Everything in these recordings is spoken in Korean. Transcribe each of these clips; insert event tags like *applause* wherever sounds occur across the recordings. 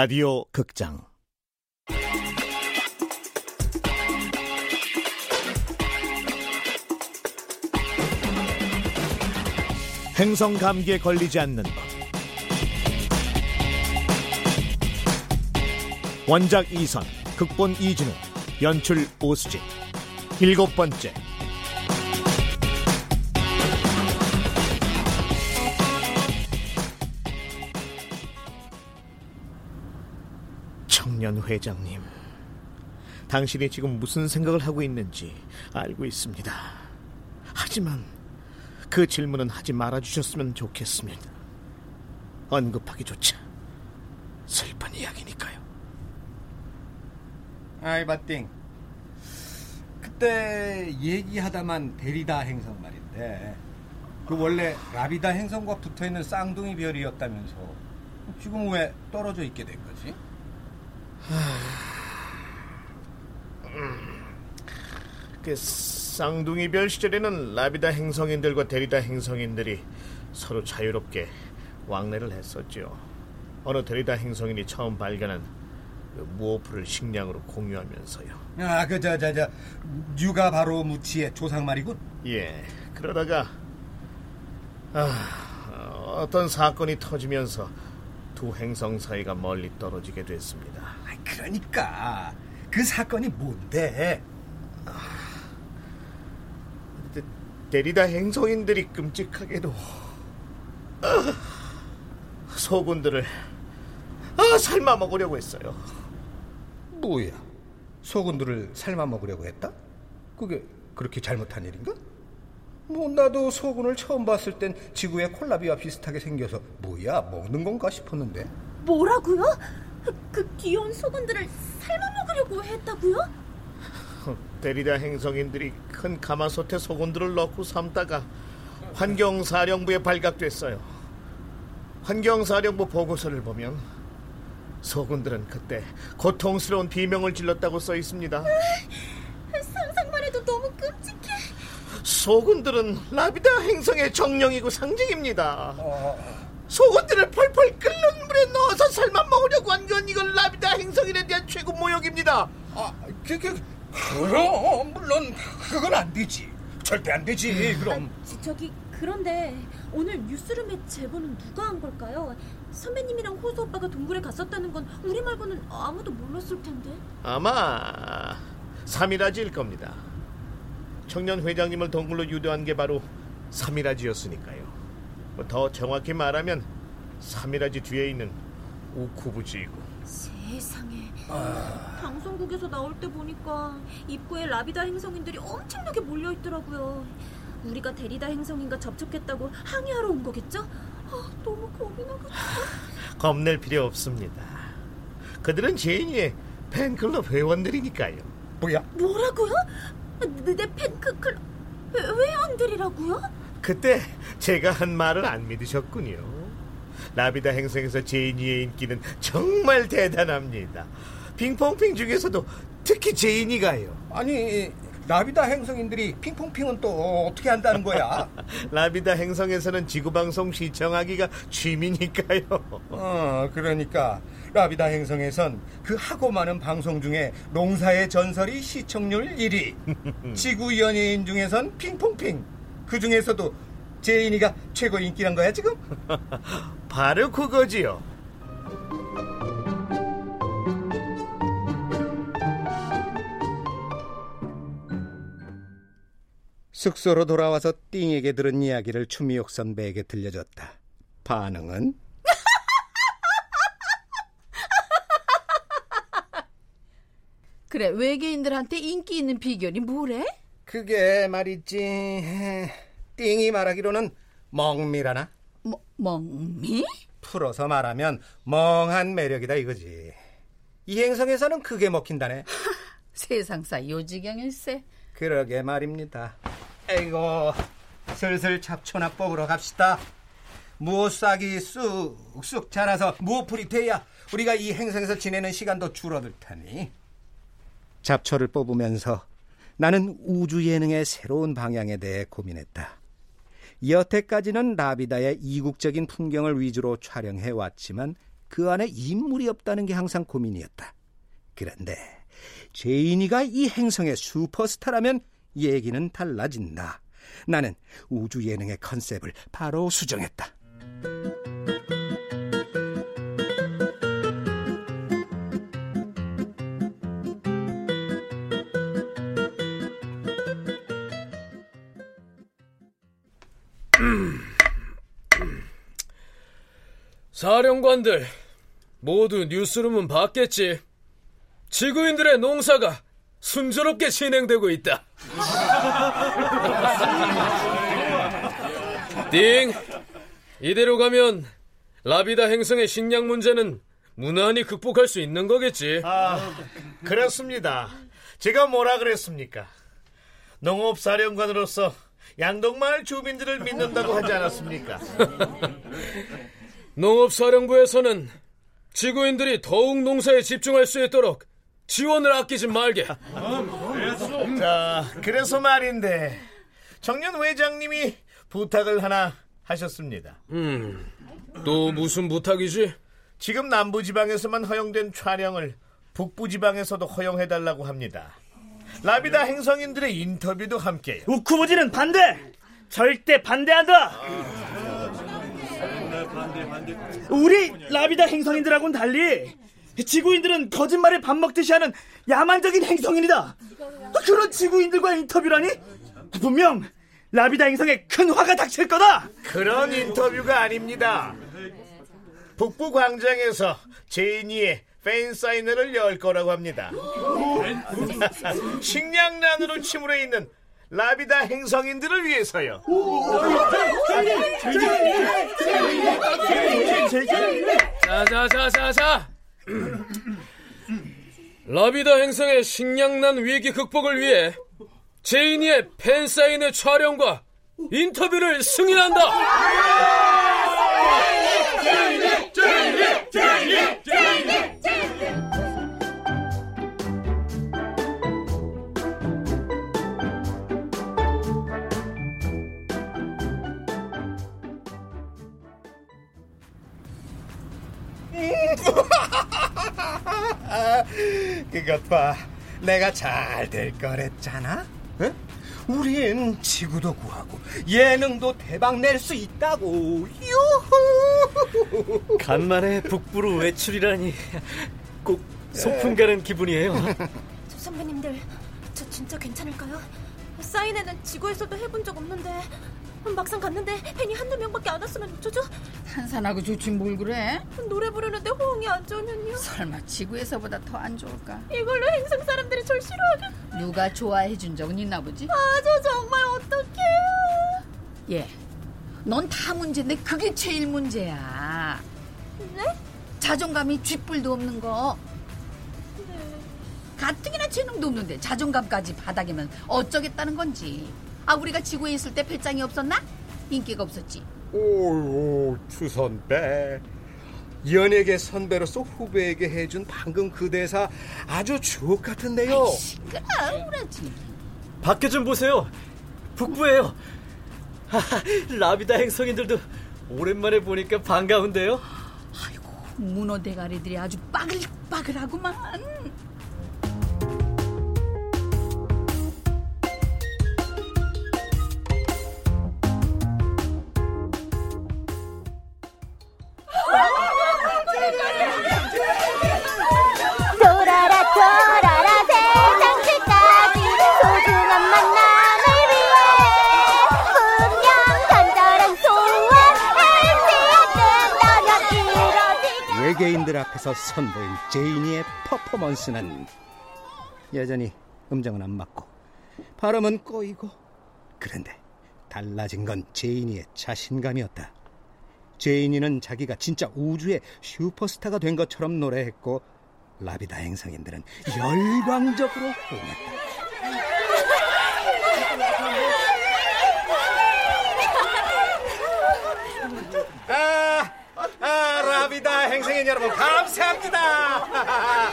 라디오 극장. 행성 감기에 걸리지 않는 법. 원작 이선 극본 이진우 연출 오수진. 일곱 번째 청년 회장님. 당신이 지금 무슨 생각을 하고 있는지 알고 있습니다. 하지만 그 질문은 하지 말아주셨으면 좋겠습니다. 언급하기조차 슬픈 이야기니까요. 아이 바띵 그때 얘기하다만 데리다 행성 말인데 그 원래 라비다 행성과 붙어 있는 쌍둥이 별이었다면서 지금 왜 떨어져 있게 된 거지? 그 쌍둥이별 시절에는 라비다 행성인들과 데리다 행성인들이 서로 자유롭게 왕래를 했었죠. 어느 데리다 행성인이 처음 발견한 그 무오프를 식량으로 공유하면서요. 아, 그, 저, 저, 저, 뉴가 바로 무치의 조상 말이군? 예, 그러다가 아, 어떤 사건이 터지면서 두 행성 사이가 멀리 떨어지게 됐습니다. 아, 그러니까 그 사건이 뭔데? 데- 데리다 행성인들이 끔찍하게도 아, 소군들을 아, 삶아 먹으려고 했어요. 뭐야? 소군들을 삶아 먹으려고 했다? 그게 그렇게 잘못한 일인가? 뭐 나도 소군을 처음 봤을 땐 지구의 콜라비와 비슷하게 생겨서 뭐야 먹는 건가 싶었는데 뭐라고요? 그 귀여운 소군들을 삶아 먹으려고 했다고요? 데리다 행성인들이 큰 가마솥에 소군들을 넣고 삶다가 환경사령부에 발각됐어요. 환경사령부 보고서를 보면 소군들은 그때 고통스러운 비명을 질렀다고 써 있습니다. 상상만 해도 너무 끔찍해. 소군들은 라비다 행성의 정령이고 상징입니다. 어, 소군들을 펄펄 끓는 물에 넣어서 삶아 먹으려고 한 건 이건 라비다 행성인에 대한 최고 모욕입니다. 아, 그, 그, 그럼 물론 그건 안 되지 절대 안 되지 그럼 아, 저- 저기 그런데 오늘 뉴스룸의 제보는 누가 한 걸까요? 선배님이랑 호수 오빠가 동굴에 갔었다는 건 우리 말고는 아무도 몰랐을 텐데. 아마 삼일아지일 겁니다. 청년 회장님을 동굴로 유도한 게 바로 삼일아지였으니까요. 뭐더 정확히 말하면 삼일아지 뒤에 있는 우쿠부지이고 세상에. 방송국에서 나올 때 보니까 입구에 라비다 행성인들이 엄청나게 몰려 있더라고요. 우리가 데리다 행성인과 접촉했다고 항의하러 온 거겠죠? 아, 너무 겁이 나가지고. 겁낼 필요 없습니다. 그들은 제인이의 팬클럽 회원들이니까요. 뭐야 뭐라고요? 내, 내 팬클럽 회원들이라고요? 그때 제가 한 말을 안 믿으셨군요. 라비다 행성에서 제인이의 인기는 정말 대단합니다. 핑퐁핑 중에서도 특히 제인이가요. 아니 라비다 행성인들이 핑퐁핑은 또 어떻게 한다는 거야 *laughs* 라비다 행성에서는 지구방송 시청하기가 취미니까요. 어, 그러니까 라비다 행성에선 그 하고 많은 방송 중에 농사의 전설이 시청률 1위. *laughs* 지구 연예인 중에선 핑퐁핑. 그 중에서도 제인이가 최고 인기란 거야 지금? *laughs* 바로 그거지요. 숙소로 돌아와서 띵에게 들은 이야기를 추미옥 선배에게 들려줬다. 반응은? *laughs* 그래 외계인들한테 인기 있는 비결이 뭐래? 그게 말이지. 띵이 말하기로는 멍미라나? 뭐, 멍미? 풀어서 말하면 멍한 매력이다 이거지. 이 행성에서는 그게 먹힌다네. *laughs* 세상사 요지경일세 그러게 말입니다. 에이고, 슬슬 잡초나 뽑으러 갑시다. 무엇싹이 쑥쑥 자라서 무엇풀이 돼야 우리가 이 행성에서 지내는 시간도 줄어들 테니. 잡초를 뽑으면서 나는 우주 예능의 새로운 방향에 대해 고민했다. 여태까지는 라비다의 이국적인 풍경을 위주로 촬영해 왔지만 그 안에 인물이 없다는 게 항상 고민이었다. 그런데 제인이가 이 행성의 슈퍼스타라면 얘기는 달라진다. 나는 우주 예능의 컨셉을 바로 수정했다. 사령관들 모두 뉴스룸은 봤겠지. 지구인들의 농사가 순조롭게 진행되고 있다. *laughs* 띵! 이대로 가면 라비다 행성의 식량 문제는 무난히 극복할 수 있는 거겠지. 아, 그렇습니다. 제가 뭐라 그랬습니까? 농업사령관으로서 양동마을 주민들을 믿는다고 하지 않았습니까? *laughs* 농업사령부에서는 지구인들이 더욱 농사에 집중할 수 있도록 지원을 아끼지 말게. 자, 그래서 말인데 정년 회장님이 부탁을 하나 하셨습니다. 음, 또 무슨 부탁이지? 지금 남부지방에서만 허용된 촬영을 북부지방에서도 허용해달라고 합니다. 라비다 행성인들의 인터뷰도 함께요. 우쿠부지는 반대! 절대 반대한다! 우리 라비다 행성인들하고는 달리 지구인들은 거짓말에 밥 먹듯이 하는 야만적인 행성인이다. 그런 지구인들과 인터뷰라니? 분명 라비다 행성에 큰 화가 닥칠 거다. 그런 인터뷰가 아닙니다. 북부 광장에서 제이니의 팬 사인회를 열 거라고 합니다. *laughs* 식량난으로 침울해 있는 라비다 행성인들을 위해서요. 자자자자자. 라비다 행성의 식량난 위기 극복을 위해 제이니의 팬 사인회 촬영과 인터뷰를 승인한다. *laughs* 그것 봐. 내가 잘 될 거랬잖아. 응? 우린 지구도 구하고 예능도 대박 낼 수 있다고. 유후. *laughs* 간만에 북부로 외출이라니 꼭 소풍 가는 기분이에요. *laughs* 조 선배님들, 저 진짜 괜찮을까요? 사인회는 지구에서도 해본 적 없는데 막상 갔는데 팬이 한두 명밖에 안 왔으면 어쩌죠? 한산하고 좋지 뭘 그래? 노래 부르는데 호응이 안 좋으면요? 설마 지구에서보다 더 안 좋을까? 이걸로 행성 사람들이 절 싫어하면 누가 좋아해 준 적은 있나 보지? 아, 저 정말 어떡해요? 예. 넌 다 문제인데 그게 제일 문제야. 네? 자존감이 쥐뿔도 없는 거. 네. 가뜩이나 재능도 없는데 자존감까지 바닥이면 어쩌겠다는 건지. 아 우리가 지구에 있을 때 배짱이 없었나? 인기가 없었지. 오, 추선배. 연예계 선배로서 후배에게 해준 방금 그 대사 아주 주옥 같은데요. 시끄러우라지. 밖에 좀 보세요. 북부예요. 하하, 라비다 행성인들도 오랜만에 보니까 반가운데요. 아이고 문어 대가리들이 아주 빠글빠글하구만. 외계인들 앞에서 선보인 제이니의 퍼포먼스는 여전히 음정은 안 맞고 발음은 꼬이고 그런데 달라진 건 제이니의 자신감이었다. 제이니는 자기가 진짜 우주의 슈퍼스타가 된 것처럼 노래했고 라비다 행성인들은 열광적으로 호응했다. 아, 아, 라비다 행성인 여러분 감사합니다. *laughs*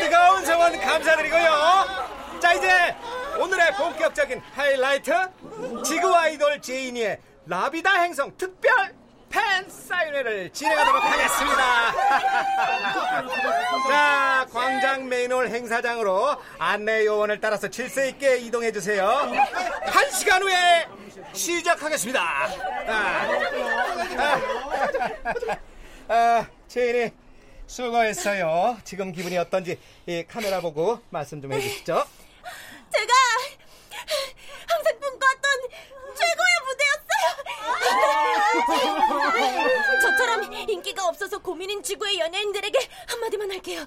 뜨거운 성원 감사드리고요. 자 이제 오늘의 본격적인 하이라이트 지구 아이돌 제이니의 라비다 행성 특별 팬 사인회를 진행하도록 하겠습니다. *laughs* 자, 광장 메인홀 행사장으로 안내 요원을 따라서 질서 있게 이동해 주세요. 한 시간 후에 시작하겠습니다. 아, 제인이 수고했어요. 지금 기분이 어떤지 이 카메라 보고 말씀 좀 해주시죠. 제가 항상 꿈꿔왔던 최고의 무대였어요. 저처럼 인기가 없어서 고민인 지구의 연예인들에게 한마디만 할게요.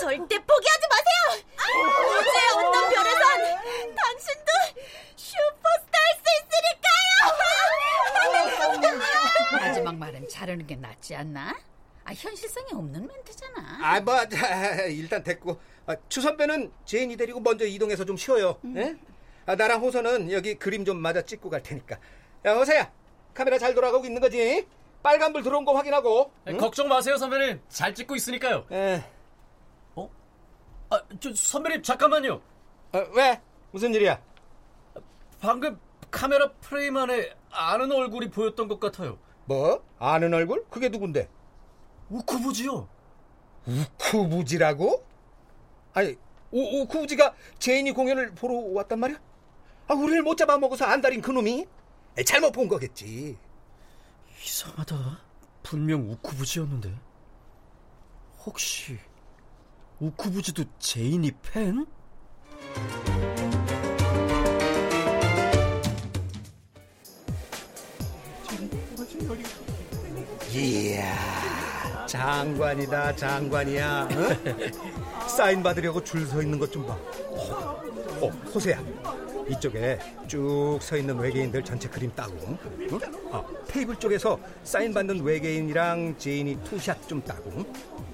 절대 포기하지 마세요. 우주의 어떤 별에선 당신도 슈퍼스타일 수 있으니까요. 마지막 말은 자르는 게 낫지 않나? 아 현실성이 없는 멘트잖아. 아, 뭐, 일단 됐고. 아, 추 선배는 제인이 데리고 먼저 이동해서 좀 쉬어요. 예? 아, 나랑 호선은 여기 그림 좀 마저 찍고 갈 테니까. 야, 호세야. 카메라 잘 돌아가고 있는 거지? 빨간불 들어온 거 확인하고. 응? 걱정 마세요, 선배님. 잘 찍고 있으니까요. 에, 아, 저 선배님 잠깐만요. 어, 왜? 무슨 일이야? 방금 카메라 프레임 안에 아는 얼굴이 보였던 것 같아요. 뭐? 아는 얼굴? 그게 누군데? 우쿠부지요. 우쿠부지라고? 아니, 우, 우쿠부지가 제인이 공연을 보러 왔단 말이야? 아, 우리를 못 잡아먹어서 안달인 그놈이? 잘못 본 거겠지. 이상하다. 분명 우쿠부지였는데. 혹시 우쿠부지도 제인이 팬? 이야, 장관이다, 장관이야. 어? *laughs* 사인 받으려고 줄 서 있는 것 좀 봐. 어, 호세야. 이쪽에 쭉 서 있는 외계인들 전체 그림 따고, 어? 아, 테이블 쪽에서 사인 받는 외계인이랑 제인이 two shot 좀 따고,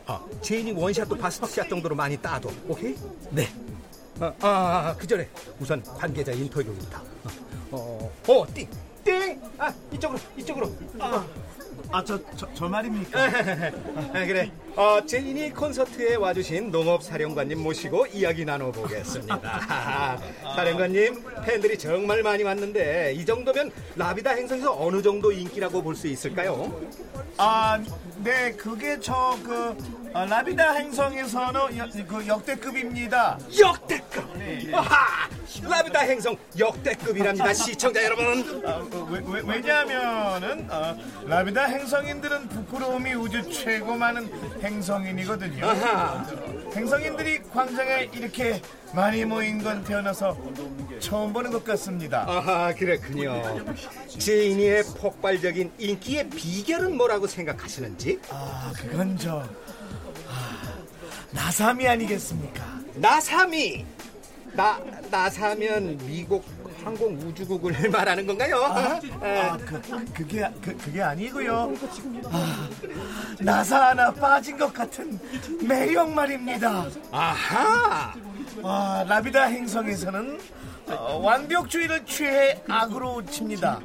아, 제인이 one shot도 bust shot 정도로 많이 따도, 오케이? 네. 아, 아, 아, 그 전에 우선 관계자 인터뷰부터. 어, 어, 어, 띵, 띵. 아, 이쪽으로, 이쪽으로. 아. 아, 저, 저, 저 말입니까? *laughs* 아, 그래. 어, 제인이 콘서트에 와주신 농업사령관님 모시고 이야기 나눠보겠습니다. *laughs* 사령관님, 팬들이 정말 많이 왔는데 이 정도면 라비다 행성에서 어느 정도 인기라고 볼 수 있을까요? 아, 네, 그게 저, 그, 아, 라비다 행성에서는 여, 그 역대급입니다. 역대급! 아하! 라비다 행성 역대급이랍니다, 시청자 여러분. 아, 그, 왜, 왜, 왜냐하면은, 어, 라비다 행성인들은 부끄러움이 우주 최고 많은 행성인이거든요. 아하. 행성인들이 광장에 이렇게 많이 모인 건 태어나서 처음 보는 것 같습니다. 아하, 그렇군요. 제인이의 폭발적인 인기의 비결은 뭐라고 생각하시는지? 아, 그건 저, 아, 나삼이 아니겠습니까? 나사미 나 나사면 미국 항공 우주국을 *laughs* 말하는 건가요? 아, 그, 그 게, 그, 그게 아니고요. 아, 나사 하나 빠진 것 같은 매력 말입니다. 아하 아, 라비다 행성에서는 어, 완벽주의를 최악으로 칩니다.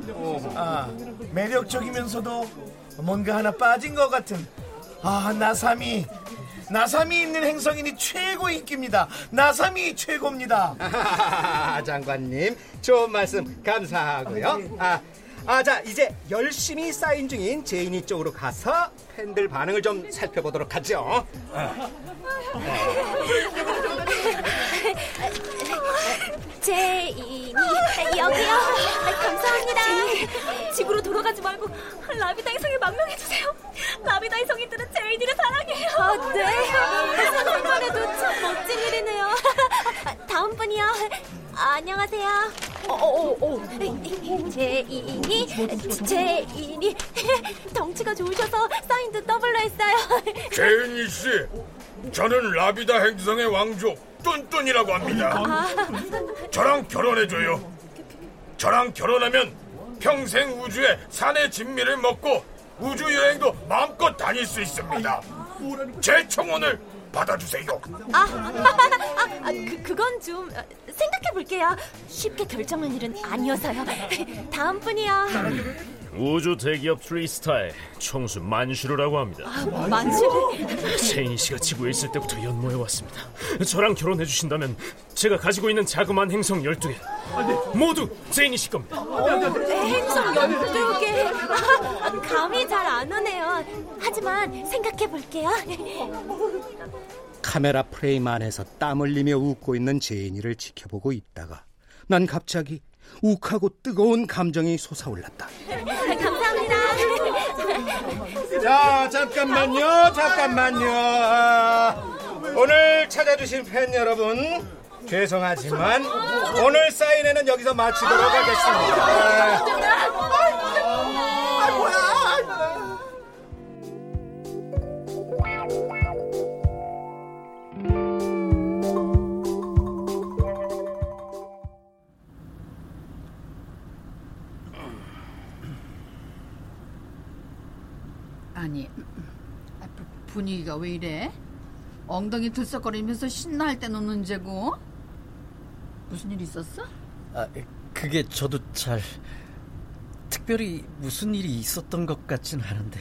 아, 매력적이면서도 뭔가 하나 빠진 것 같은 아, 나삼이 나삼이 있는 행성인이 최고 인기입니다. 나삼이 최고입니다. *laughs* 장관님 좋은 말씀 감사하고요. 아, 아, 자 이제 열심히 사인 중인 제인이 쪽으로 가서 팬들 반응을 좀 살펴보도록 하죠. *laughs* 제인이 여기요. 감사합니다. 집으로 돌아가지 말고 라비다 행성에 망명해 주세요. 라비다 행성인들은 제인이를 사랑해요. 아, 네. 생각만 해도 참 멋진 일이네요. 다음 분이요. 안녕하세요. 어, 어, 어, 어. 제인이, 제인이 덩치가 좋으셔서 사인도 더블로 했어요. 제인이 씨, 저는 라비다 행성의 왕족 뚠뚠이라고 합니다. 저랑 결혼해줘요. 저랑 결혼하면 평생 우주에 산의 진미를 먹고 우주 여행도 마음껏 다닐 수 있습니다. 제 청혼을 받아주세요. 아, *laughs* 아, 아, 그, 그건 좀 어, 생각해 볼게요. 쉽게 결정할 일은 아니어서요. *laughs* 다음 분이요. 우주 대기업 트리스타의 총수 만슈르라고 합니다. 만수를 제인이 씨가 지구에 있을 때부터 연모해 왔습니다. 저랑 결혼해 주신다면 제가 가지고 있는 자그마한 행성 12개 모두 제인이 씨 겁니다. 행성 12개. 감이 잘 안 오네요. 하지만 생각해 볼게요. 카메라 프레임 안에서 땀 흘리며 웃고 있는 제인이를 지켜보고 있다가 난 갑자기 욱하고 뜨거운 감정이 솟아올랐다. 감사합니다. 자, 잠깐만요, 잠깐만요. 아, 오늘 찾아주신 팬 여러분, 죄송하지만 오늘 사인회는 여기서 마치도록 하겠습니다. 분위기가 왜 이래? 엉덩이 들썩거리면서 신나할 땐 없는 죄고 무슨 일 있었어? 아, 그게 저도 잘 특별히 무슨 일이 있었던 것 같진 않은데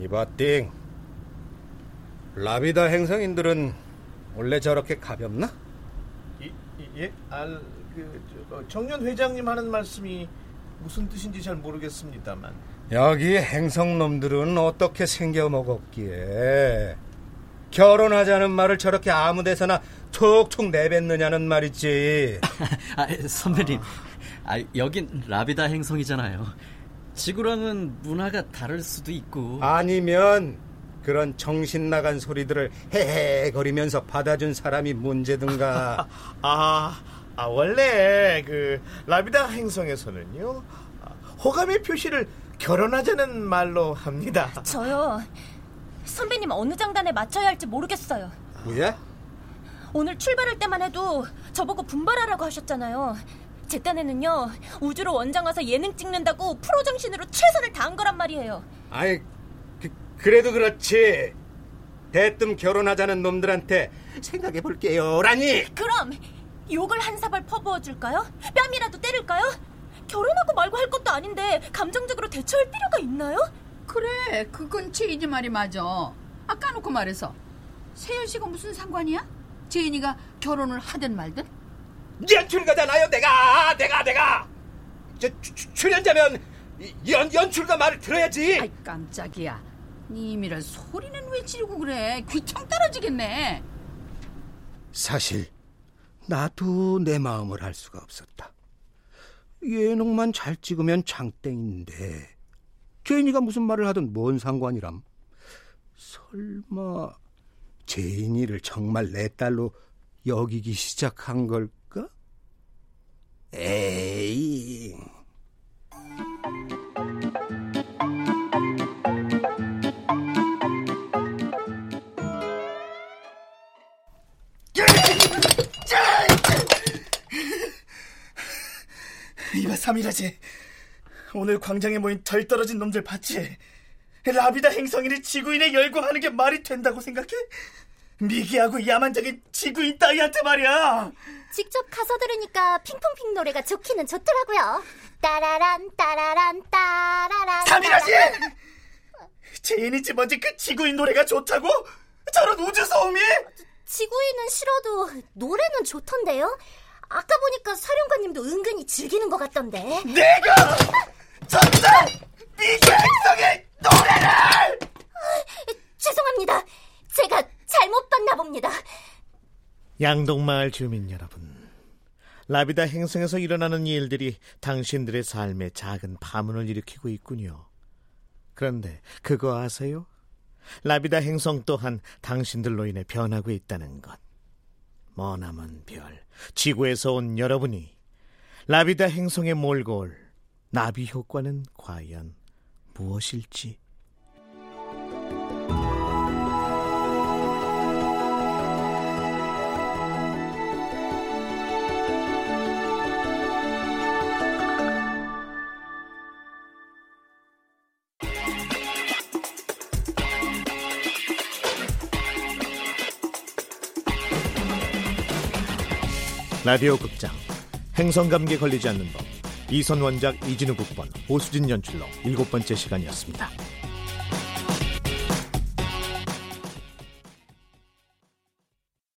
이봐 띵, 라비다 행성인들은 원래 저렇게 가볍나? 이- 이- 예? 알, 그, 저, 어, 정년 회장님 하는 말씀이 무슨 뜻인지 잘 모르겠습니다만. 여기 행성놈들은 어떻게 생겨먹었기에 결혼하자는 말을 저렇게 아무 데서나 툭툭 내뱉느냐는 말이지. *laughs* 아, 선배님 아, 여긴 라비다 행성이잖아요 지구랑은 문화가 다를 수도 있고 아니면 그런 정신 나간 소리들을 헤헤거리면서 받아준 사람이 문제든가. *laughs* 아, 아 원래 그 라비다 행성에서는요 아, 호감의 표시를 결혼하자는 말로 합니다. 저요. 선배님 어느 장단에 맞춰야 할지 모르겠어요. 뭐야? 오늘 출발할 때만 해도 저보고 분발하라고 하셨잖아요. 제 딴에는요 우주로 원장 와서 예능 찍는다고 프로 정신으로 최선을 다한 거란 말이에요. 아이, 그, 그래도 그렇지. 대뜸 결혼하자는 놈들한테 생각해 볼게요. 라니! 그럼 욕을 한 사발 퍼부어 줄까요? 뺨이라도 때릴까요? 결혼하고 말고 할 것도 아닌데 감정적으로 대처할 필요가 있나요? 그래 그건 제인이 말이 맞아 아, 까놓고 말해서 세연 씨가 무슨 상관이야? 제인이가 결혼을 하든 말든 연출가잖아요, 내가! 내가, 내가! 저, 주- 출연자면 이- 연, 연출가 말을 들어야지! 아이 깜짝이야 님이라 소리는 왜 지르고 그래 귀청 떨어지겠네 사실 나도 내 마음을 알 수가 없었다. 예능만 잘 찍으면 장땡인데 제인이가 무슨 말을 하든 뭔 상관이람. 설마 제인이를 정말 내 딸로 여기기 시작한 걸까? 에이. 이봐 삼일아지 오늘 광장에 모인 덜 떨어진 놈들 봤지? 라비다 행성인들이 지구인에 열광하는 게 말이 된다고 생각해? 미개하고 야만적인 지구인 따위한테 말이야 직접 가서 들으니까 핑퐁핑 노래가 좋기는 좋더라고요. 따라란 따라란 따라란. 삼일아지! 제인이 집 언제 그 지구인 노래가 좋다고? 저런 우주 소음이? 지구인은 싫어도 노래는 좋던데요. 아까 보니까 사령관님도 은근히 즐기는 것 같던데. 내가 전자 미개 행성의 노래를! 죄송합니다. 제가 잘못 봤나 봅니다. 양동마을 주민 여러분, 라비다 행성에서 일어나는 일들이 당신들의 삶에 작은 파문을 일으키고 있군요. 그런데 그거 아세요? 라비다 행성 또한 당신들로 인해 변하고 있다는 것. 머나먼 별, 지구에서 온 여러분이 라비다 행성에 몰고 올 나비 효과는 과연 무엇일지. 라디오 극장. 행성감기에 걸리지 않는 법. 이선 원작 이진우 국번 오수진 연출로 일곱 번째 시간이었습니다.